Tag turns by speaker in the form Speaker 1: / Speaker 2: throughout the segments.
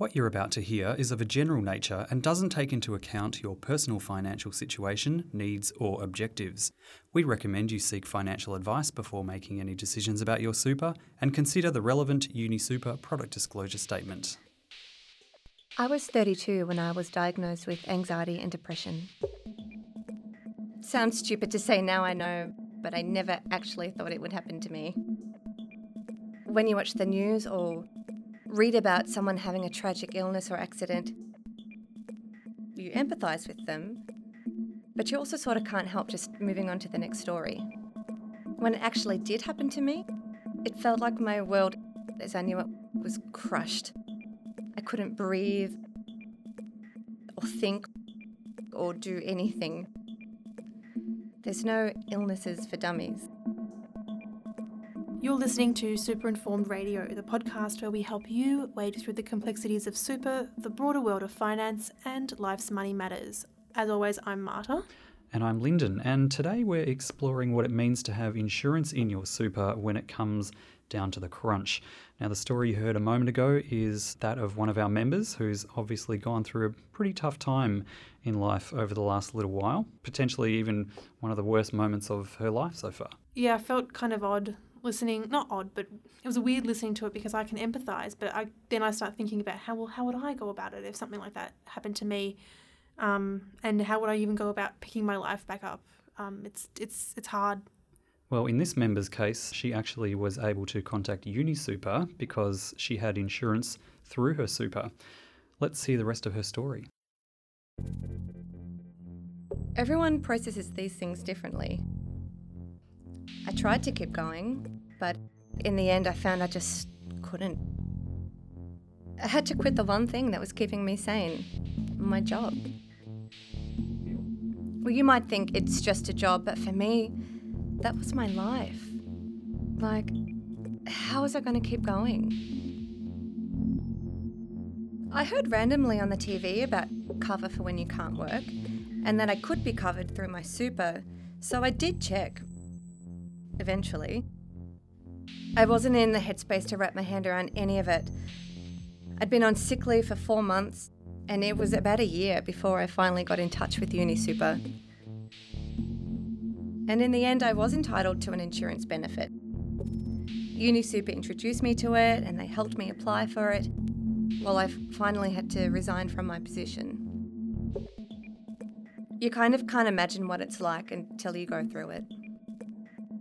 Speaker 1: What you're about to hear is of a general nature and doesn't take into account your personal financial situation, needs, or objectives. We recommend you seek financial advice before making any decisions about your super and consider the relevant UniSuper product disclosure statement.
Speaker 2: I was 32 when I was diagnosed with anxiety and depression. Sounds stupid to say now, I know, but I never actually thought it would happen to me. When you watch the news or read about someone having a tragic illness or accident, you empathise with them, but you also sort of can't help just moving on to the next story. When it actually did happen to me, it felt like my world, as I knew it, was crushed. I couldn't breathe or think or do anything. There's no illnesses for dummies.
Speaker 3: You're listening to Super Informed Radio, the podcast where we help you wade through the complexities of super, the broader world of finance, and life's money matters. As always, I'm Marta.
Speaker 1: And I'm Lyndon, and today we're exploring what it means to have insurance in your super when it comes down to the crunch. Now, the story you heard a moment ago is that of one of our members who's obviously gone through a pretty tough time in life over the last little while, potentially even one of the worst moments of her life so far.
Speaker 3: Yeah, I felt kind of odd listening not odd but it was a weird listening to it because i can empathize but I, then i start thinking about how well how would i go about it if something like that happened to me um, and how would i even go about picking my life back up um, it's it's it's hard
Speaker 1: well, in this member's case, she actually was able to contact UniSuper because she had insurance through her super. Let's see the rest of her story.
Speaker 2: Everyone processes these things differently. I tried to keep going, but in the end, I found I just couldn't. I had to quit the one thing that was keeping me sane my job. Well, you might think it's just a job, but for me, that was my life. Like, how was I going to keep going? I heard randomly on the TV about cover for when you can't work, and that I could be covered through my super, so I did check eventually. I wasn't in the headspace to wrap my hand around any of it. I'd been on sick leave for four months, and it was about a year before I finally got in touch with UniSuper. And in the end, I was entitled to an insurance benefit. UniSuper introduced me to it, and they helped me apply for it. Well, I finally had to resign from my position. You kind of can't imagine what it's like until you go through it.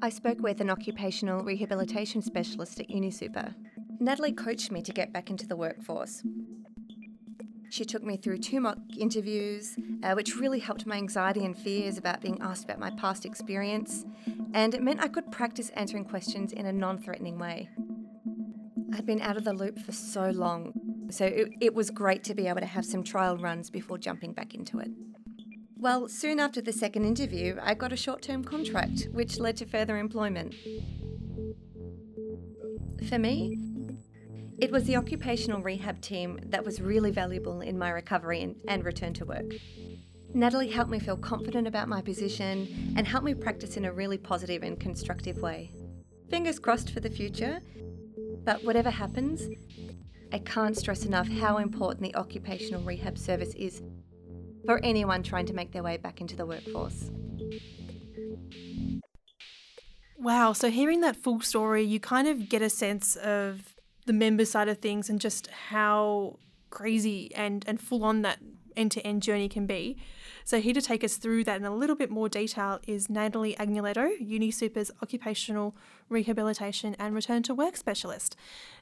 Speaker 2: I spoke with an occupational rehabilitation specialist at UniSuper. Natalie coached me to get back into the workforce. She took me through two mock interviews, uh, which really helped my anxiety and fears about being asked about my past experience, and it meant I could practice answering questions in a non threatening way. I'd been out of the loop for so long, so it, it was great to be able to have some trial runs before jumping back into it. Well, soon after the second interview, I got a short term contract, which led to further employment. For me, it was the occupational rehab team that was really valuable in my recovery and, and, return to work. Natalie helped me feel confident about my position and helped me practice in a really positive and constructive way. Fingers crossed for the future, but whatever happens, I can't stress enough how important the occupational rehab service is for anyone trying to make their way back into the workforce.
Speaker 3: Wow, so hearing that full story, you kind of get a sense of the member side of things and just how crazy and, and full on that end to end journey can be. So, here to take us through that in a little bit more detail is Natalie Agnoletto, UniSuper's Occupational Rehabilitation and Return to Work Specialist.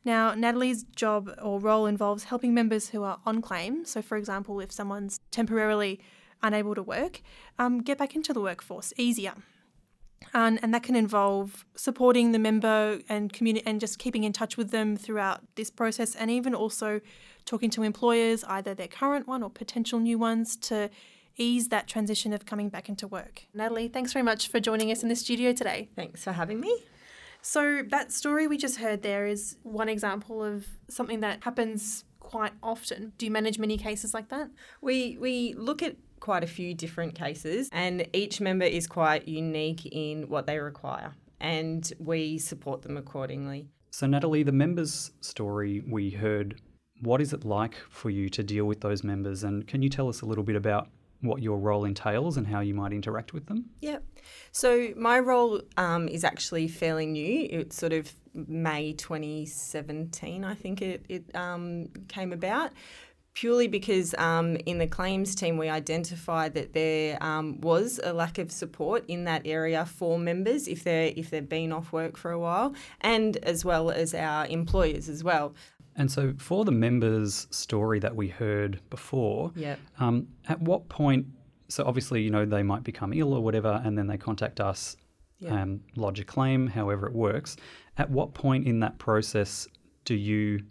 Speaker 3: Now, Natalie's job or role involves helping members who are on claim. So, for example, if someone's temporarily unable to work, um, get back into the workforce easier. Um, and that can involve supporting the member and communi- and just keeping in touch with them throughout this process, and even also talking to employers, either their current one or potential new ones, to ease that transition of coming back into work. Natalie, thanks very much for joining us in the studio today.
Speaker 4: Thanks for having me.
Speaker 3: So, that story we just heard there is one example of something that happens quite often. Do you manage many cases like that?
Speaker 4: We we look at quite a few different cases and each member is quite unique in what they require and we support them accordingly.
Speaker 1: So Natalie, the member's story we heard what is it like for you to deal with those members? And can you tell us a little bit about what your role entails and how you might interact with them?
Speaker 4: Yeah. So my role um, is actually fairly new. It's sort of May 2017, I think it, it um, came about. Purely because um, in the claims team we identified that there um, was a lack of support in that area for members if they're if they've been off work for a while, and as well as our employers as well.
Speaker 1: And so, for the members' story that we heard before,
Speaker 4: Yep.
Speaker 1: um, at what point? So, obviously, you know, they might become ill or whatever, and then they contact us,
Speaker 4: Yeah.
Speaker 1: um, lodge a claim, however it works. At what point in that process do you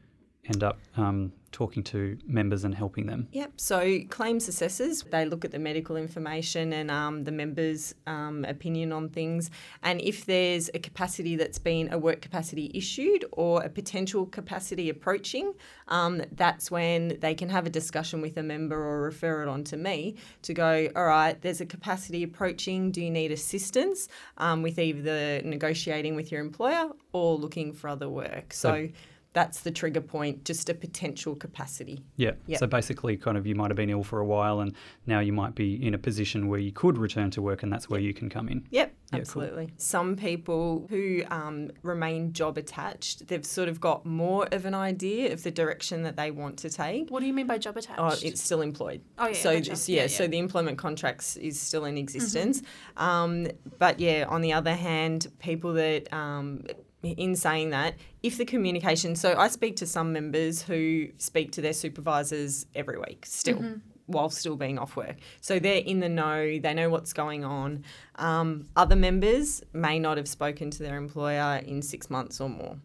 Speaker 1: end up um, talking to members and helping them?
Speaker 4: Yep. So claims assessors they look at the medical information and um, the members' um, opinion on things, and if there's a capacity that's been a work capacity issued or a potential capacity approaching, um, that's when they can have a discussion with a member or refer it on to me to go. All right, there's a capacity approaching. Do you need assistance um, with either negotiating with your employer or looking for other work? So. That's the trigger point, just a potential capacity.
Speaker 1: Yeah.
Speaker 4: Yep.
Speaker 1: So basically, kind of, you might have been ill for a while, and now you might be in a position where you could return to work, and that's where you can come in.
Speaker 4: Yep,
Speaker 1: Yeah, cool.
Speaker 4: absolutely. Some people who um, remain job attached, they've sort of got more of an idea of the direction that they want to take.
Speaker 3: What do you mean by job attached?
Speaker 4: Oh, it's still employed.
Speaker 3: Oh, yeah,
Speaker 4: So
Speaker 3: gotcha.
Speaker 4: this-
Speaker 3: Yeah,
Speaker 4: yeah,
Speaker 3: yeah.
Speaker 4: so the employment contracts is still in existence.
Speaker 3: Mm-hmm.
Speaker 4: Um, but yeah, on the other hand, people that um, in saying that, if the communication, so I speak to some members who speak to their supervisors every week still.
Speaker 3: Mm-hmm.
Speaker 4: While still being off work. So they're in the know, they know what's going on. Um, other members may not have spoken to their employer in six months or more.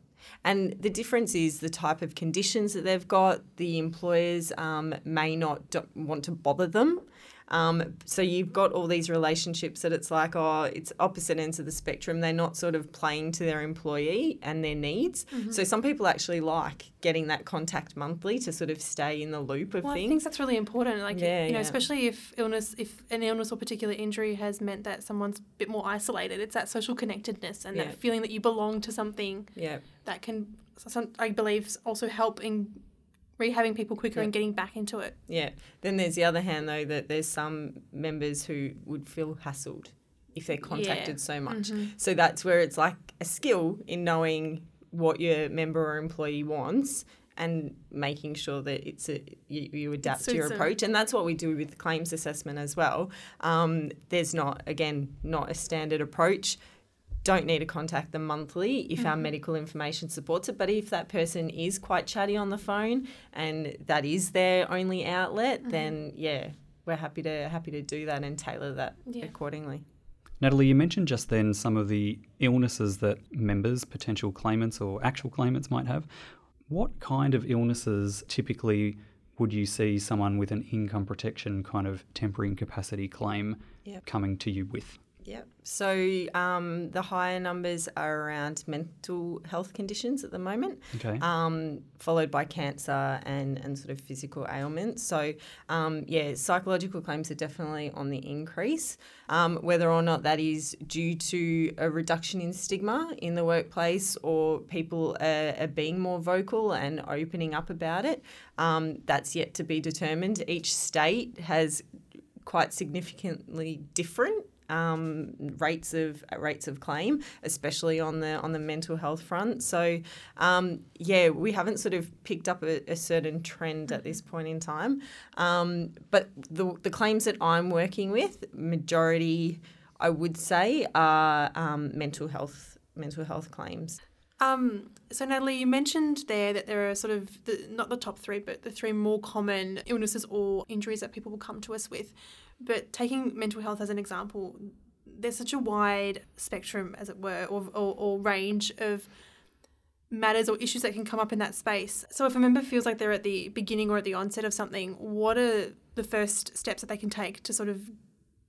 Speaker 4: And the difference is the type of conditions that they've got. The employers um, may not want to bother them. Um, so you've got all these relationships that it's like, oh, it's opposite ends of the spectrum. They're not sort of playing to their employee and their needs.
Speaker 3: Mm-hmm.
Speaker 4: So some people actually like getting that contact monthly to sort of stay in the loop of
Speaker 3: Well, I think that's really important. Like,
Speaker 4: Yeah,
Speaker 3: you know,
Speaker 4: yeah.
Speaker 3: especially if illness, if an illness or particular injury has meant that someone's a bit more isolated, it's that social connectedness and
Speaker 4: Yeah.
Speaker 3: that feeling that you belong to something
Speaker 4: yeah.
Speaker 3: that can, I believe, also help in rehabbing people quicker
Speaker 4: Yeah.
Speaker 3: and getting back into it.
Speaker 4: Yeah. Then there's the other hand, though, that there's some members who would feel hassled if they're contacted so much. So that's where it's like a skill in knowing what your member or employee wants and making sure that it's a you, you adapt to your approach and that's what we do with claims assessment as well um, there's not again not a standard approach don't need to contact them monthly if our mm-hmm. medical information supports it. But if that person is quite chatty on the phone and that is their only outlet, mm-hmm. then yeah, we're happy to happy to do that and tailor that
Speaker 3: Yeah.
Speaker 4: accordingly.
Speaker 1: Natalie, you mentioned just then some of the illnesses that members, potential claimants, or actual claimants might have. What kind of illnesses typically would you see someone with an income protection kind of temporary incapacity claim
Speaker 4: Yep.
Speaker 1: coming to you with?
Speaker 4: Yep. So um, the higher numbers are around mental health conditions at the moment.
Speaker 1: Okay.
Speaker 4: um, followed by cancer and, and sort of physical ailments. So, um, yeah, psychological claims are definitely on the increase. Um, whether or not that is due to a reduction in stigma in the workplace or people are, are being more vocal and opening up about it, um, that's yet to be determined. Each state has quite significantly different um, rates of rates of claim, especially on the on the mental health front. So, um, yeah, we haven't sort of picked up a, a certain trend at this point in time. Um, but the the claims that I'm working with, majority, I would say, are um, mental health mental health claims.
Speaker 3: Um, so Natalie, you mentioned there that there are sort of the, not the top three, but the three more common illnesses or injuries that people will come to us with. But taking mental health as an example, there's such a wide spectrum, as it were, or, or, or range of matters or issues that can come up in that space. So if a member feels like they're at the beginning or at the onset of something, what are the first steps that they can take to sort of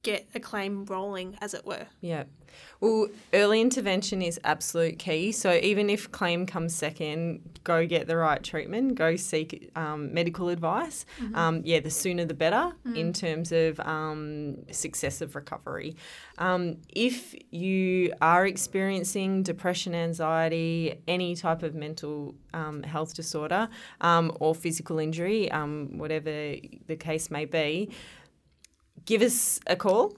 Speaker 3: get a claim rolling, as it were.
Speaker 4: Yeah. Well, early intervention is absolute key. So even if claim comes second, go get the right treatment, go seek um, medical advice. Mm-hmm. Um, yeah, the sooner the better mm. in terms of um, success of recovery. Um, if you are experiencing depression, anxiety, any type of mental um, health disorder um, or physical injury, whatever the case may be, give us a call.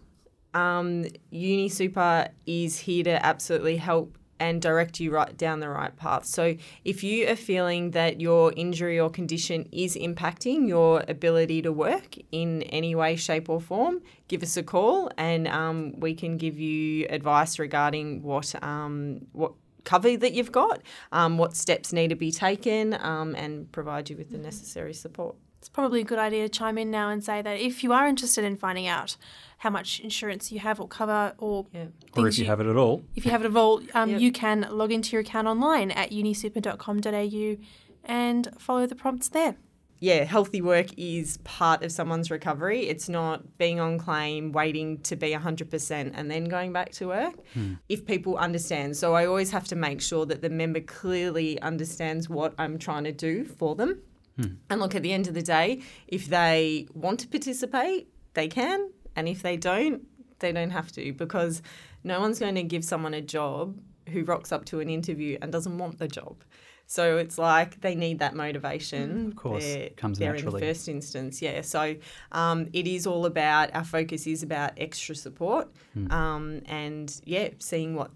Speaker 4: Um, UniSuper is here to absolutely help and direct you right down the right path. So, if you are feeling that your injury or condition is impacting your ability to work in any way, shape, or form, give us a call and um, we can give you advice regarding what um, what cover that you've got, um, what steps need to be taken, um, and provide you with the necessary support
Speaker 3: it's probably a good idea to chime in now and say that if you are interested in finding out how much insurance you have or cover or
Speaker 1: yeah. or if you, you, have it at all,
Speaker 3: if you have it at all, um, yep. you can log into your account online at unisuper.com.au and follow the prompts there.
Speaker 4: Yeah, healthy work is part of someone's recovery. It's not being on claim, waiting to be 100% and then going back to work. Hmm. If people understand. So I always have to make sure that the member clearly understands what I'm trying to do for them Hmm. And look, at the end of the day, if they want to participate, they can. And if they don't, they don't have to because no one's going to give someone a job who rocks up to an interview and doesn't want the job. So it's like they need that motivation.
Speaker 1: Mm, of course,
Speaker 4: they're,
Speaker 1: comes
Speaker 4: they're
Speaker 1: naturally.
Speaker 4: in the first instance, yeah. So um, it is all about our focus is about extra support, mm. um, and yeah, seeing what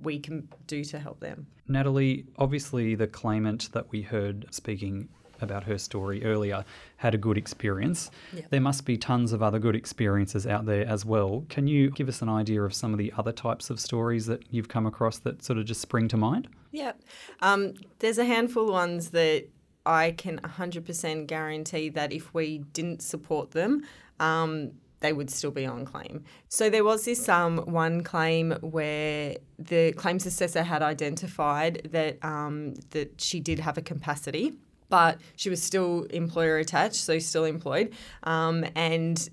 Speaker 4: we can do to help them.
Speaker 1: Natalie, obviously the claimant that we heard speaking about her story earlier had a good experience. Yeah. There must be tons of other good experiences out there as well. Can you give us an idea of some of the other types of stories that you've come across that sort of just spring to mind?
Speaker 4: Yeah. Um, there's a handful of ones that I can 100% guarantee that if we didn't support them, um, they would still be on claim. So there was this um, one claim where the claims assessor had identified that um, that she did have a capacity but she was still employer attached, so still employed. Um, and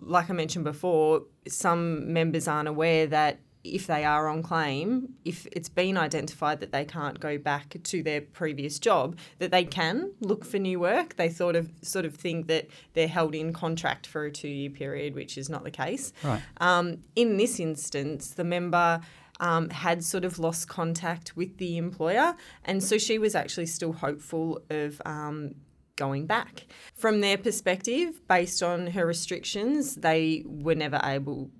Speaker 4: like I mentioned before, some members aren't aware that if they are on claim, if it's been identified that they can't go back to their previous job, that they can look for new work. They sort of sort of think that they're held in contract for a two year period, which is not the case.
Speaker 1: Right.
Speaker 4: Um, in this instance, the member um, had sort of lost contact with the employer, and so she was actually still hopeful of um, going back. From their perspective, based on her restrictions, they were never able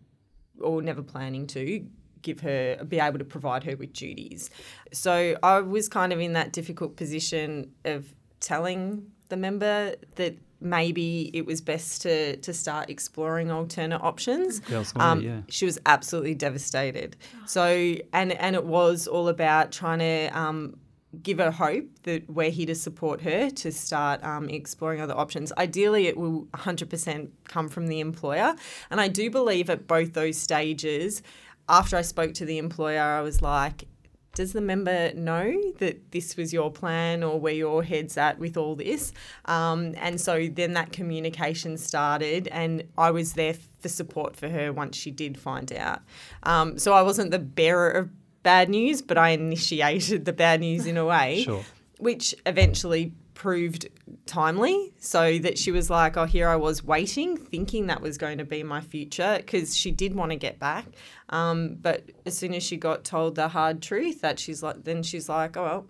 Speaker 4: or never planning to give her be able to provide her with duties. So I was kind of in that difficult position of telling the member that maybe it was best to to start exploring alternate options.
Speaker 1: um, yeah.
Speaker 4: She was absolutely devastated. So and and it was all about trying to. Um, give her hope that we're here to support her to start um, exploring other options. Ideally, it will 100% come from the employer. And I do believe at both those stages, after I spoke to the employer, I was like, does the member know that this was your plan or where your head's at with all this? Um, and so then that communication started, and I was there for support for her once she did find out. Um, so I wasn't the bearer of bad news, but I initiated the bad news in a way,
Speaker 1: sure.
Speaker 4: which eventually proved timely so that she was like, oh, here I was waiting, thinking that was going to be my future because she did want to get back. Um, but as soon as she got told the hard truth, that she's like, then she's like, oh, well,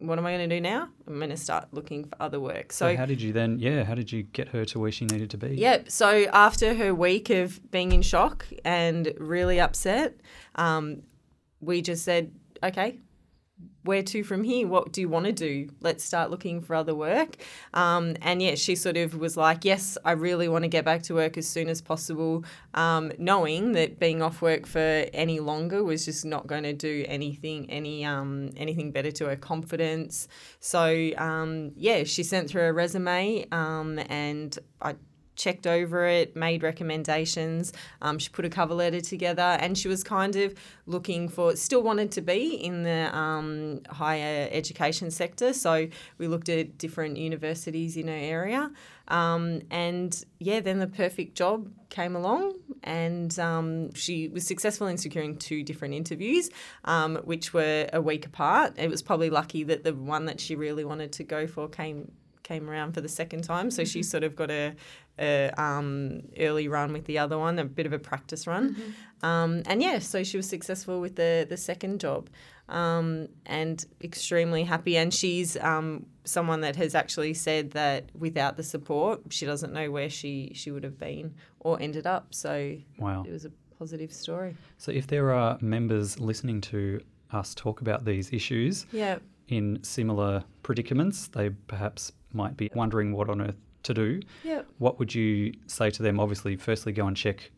Speaker 4: what am I going to do now? I'm going to start looking for other work.
Speaker 1: So, so, how did you then? Yeah, how did you get her to where she needed to be?
Speaker 4: Yeah, so after her week of being in shock and really upset, um, we just said, okay, where to from here? What do you want to do? Let's start looking for other work. Um, and yeah, she sort of was like, yes, I really want to get back to work as soon as possible, um, knowing that being off work for any longer was just not going to do anything, any um, anything better to her confidence. So um, yeah, she sent through a resume, um, and I checked over it, made recommendations. Um, she put a cover letter together, and she was kind of looking for, still wanted to be in the um, higher education sector. So we looked at different universities in her area. Um, and yeah, then the perfect job came along, and um, she was successful in securing two different interviews, um, which were a week apart. It was probably lucky that the one that she really wanted to go for came came around for the second time. So she sort of got a, a um, early run with the other one, a bit of a practice run, um, and yeah, so she was successful with the the second job. Um, and extremely happy. And she's um, someone that has actually said that without the support, she doesn't know where she, she would have been or ended up. So
Speaker 1: Wow.
Speaker 4: it was a positive story.
Speaker 1: So, if there are members listening to us talk about these issues
Speaker 4: Yeah.
Speaker 1: in similar predicaments, they perhaps might be wondering what on earth to do.
Speaker 4: Yeah.
Speaker 1: What would you say to them? Obviously, firstly, go and check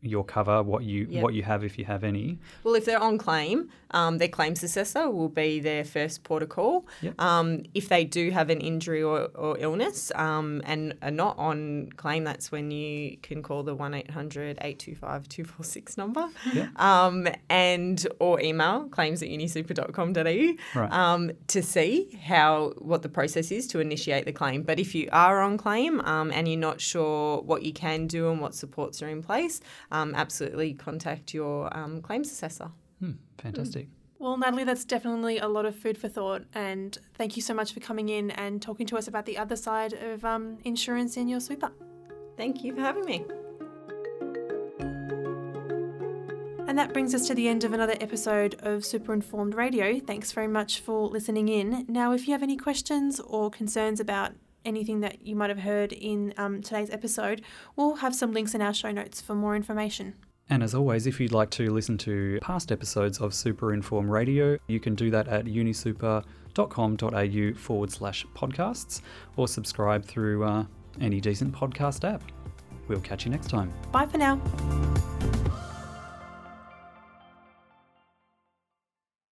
Speaker 1: your cover, what you
Speaker 4: Yep.
Speaker 1: what you have if you have any.
Speaker 4: Well, if they're on claim, um, their claims assessor will be their first port of call.
Speaker 1: Yep.
Speaker 4: Um, if they do have an injury or, or illness um, and are not on claim, that's when you can call the 1800 825 246 number
Speaker 1: Yep.
Speaker 4: um, and or email claims at unisuper.com.au
Speaker 1: Right.
Speaker 4: um, to see how what the process is to initiate the claim. But if you are on claim um, and you're not sure what you can do and what supports are in place, um, absolutely contact your um, claims assessor.
Speaker 1: Hmm, fantastic.
Speaker 3: Well, Natalie, that's definitely a lot of food for thought. And thank you so much for coming in and talking to us about the other side of um, insurance in your super.
Speaker 4: Thank you for having me.
Speaker 3: And that brings us to the end of another episode of Super Informed Radio. Thanks very much for listening in. Now, if you have any questions or concerns about anything that you might have heard in um, today's episode, we'll have some links in our show notes for more information.
Speaker 1: And as always, if you'd like to listen to past episodes of Super Inform Radio, you can do that at unisuper.com.au forward slash podcasts or subscribe through uh, any decent podcast app. We'll catch you next time.
Speaker 3: Bye for now.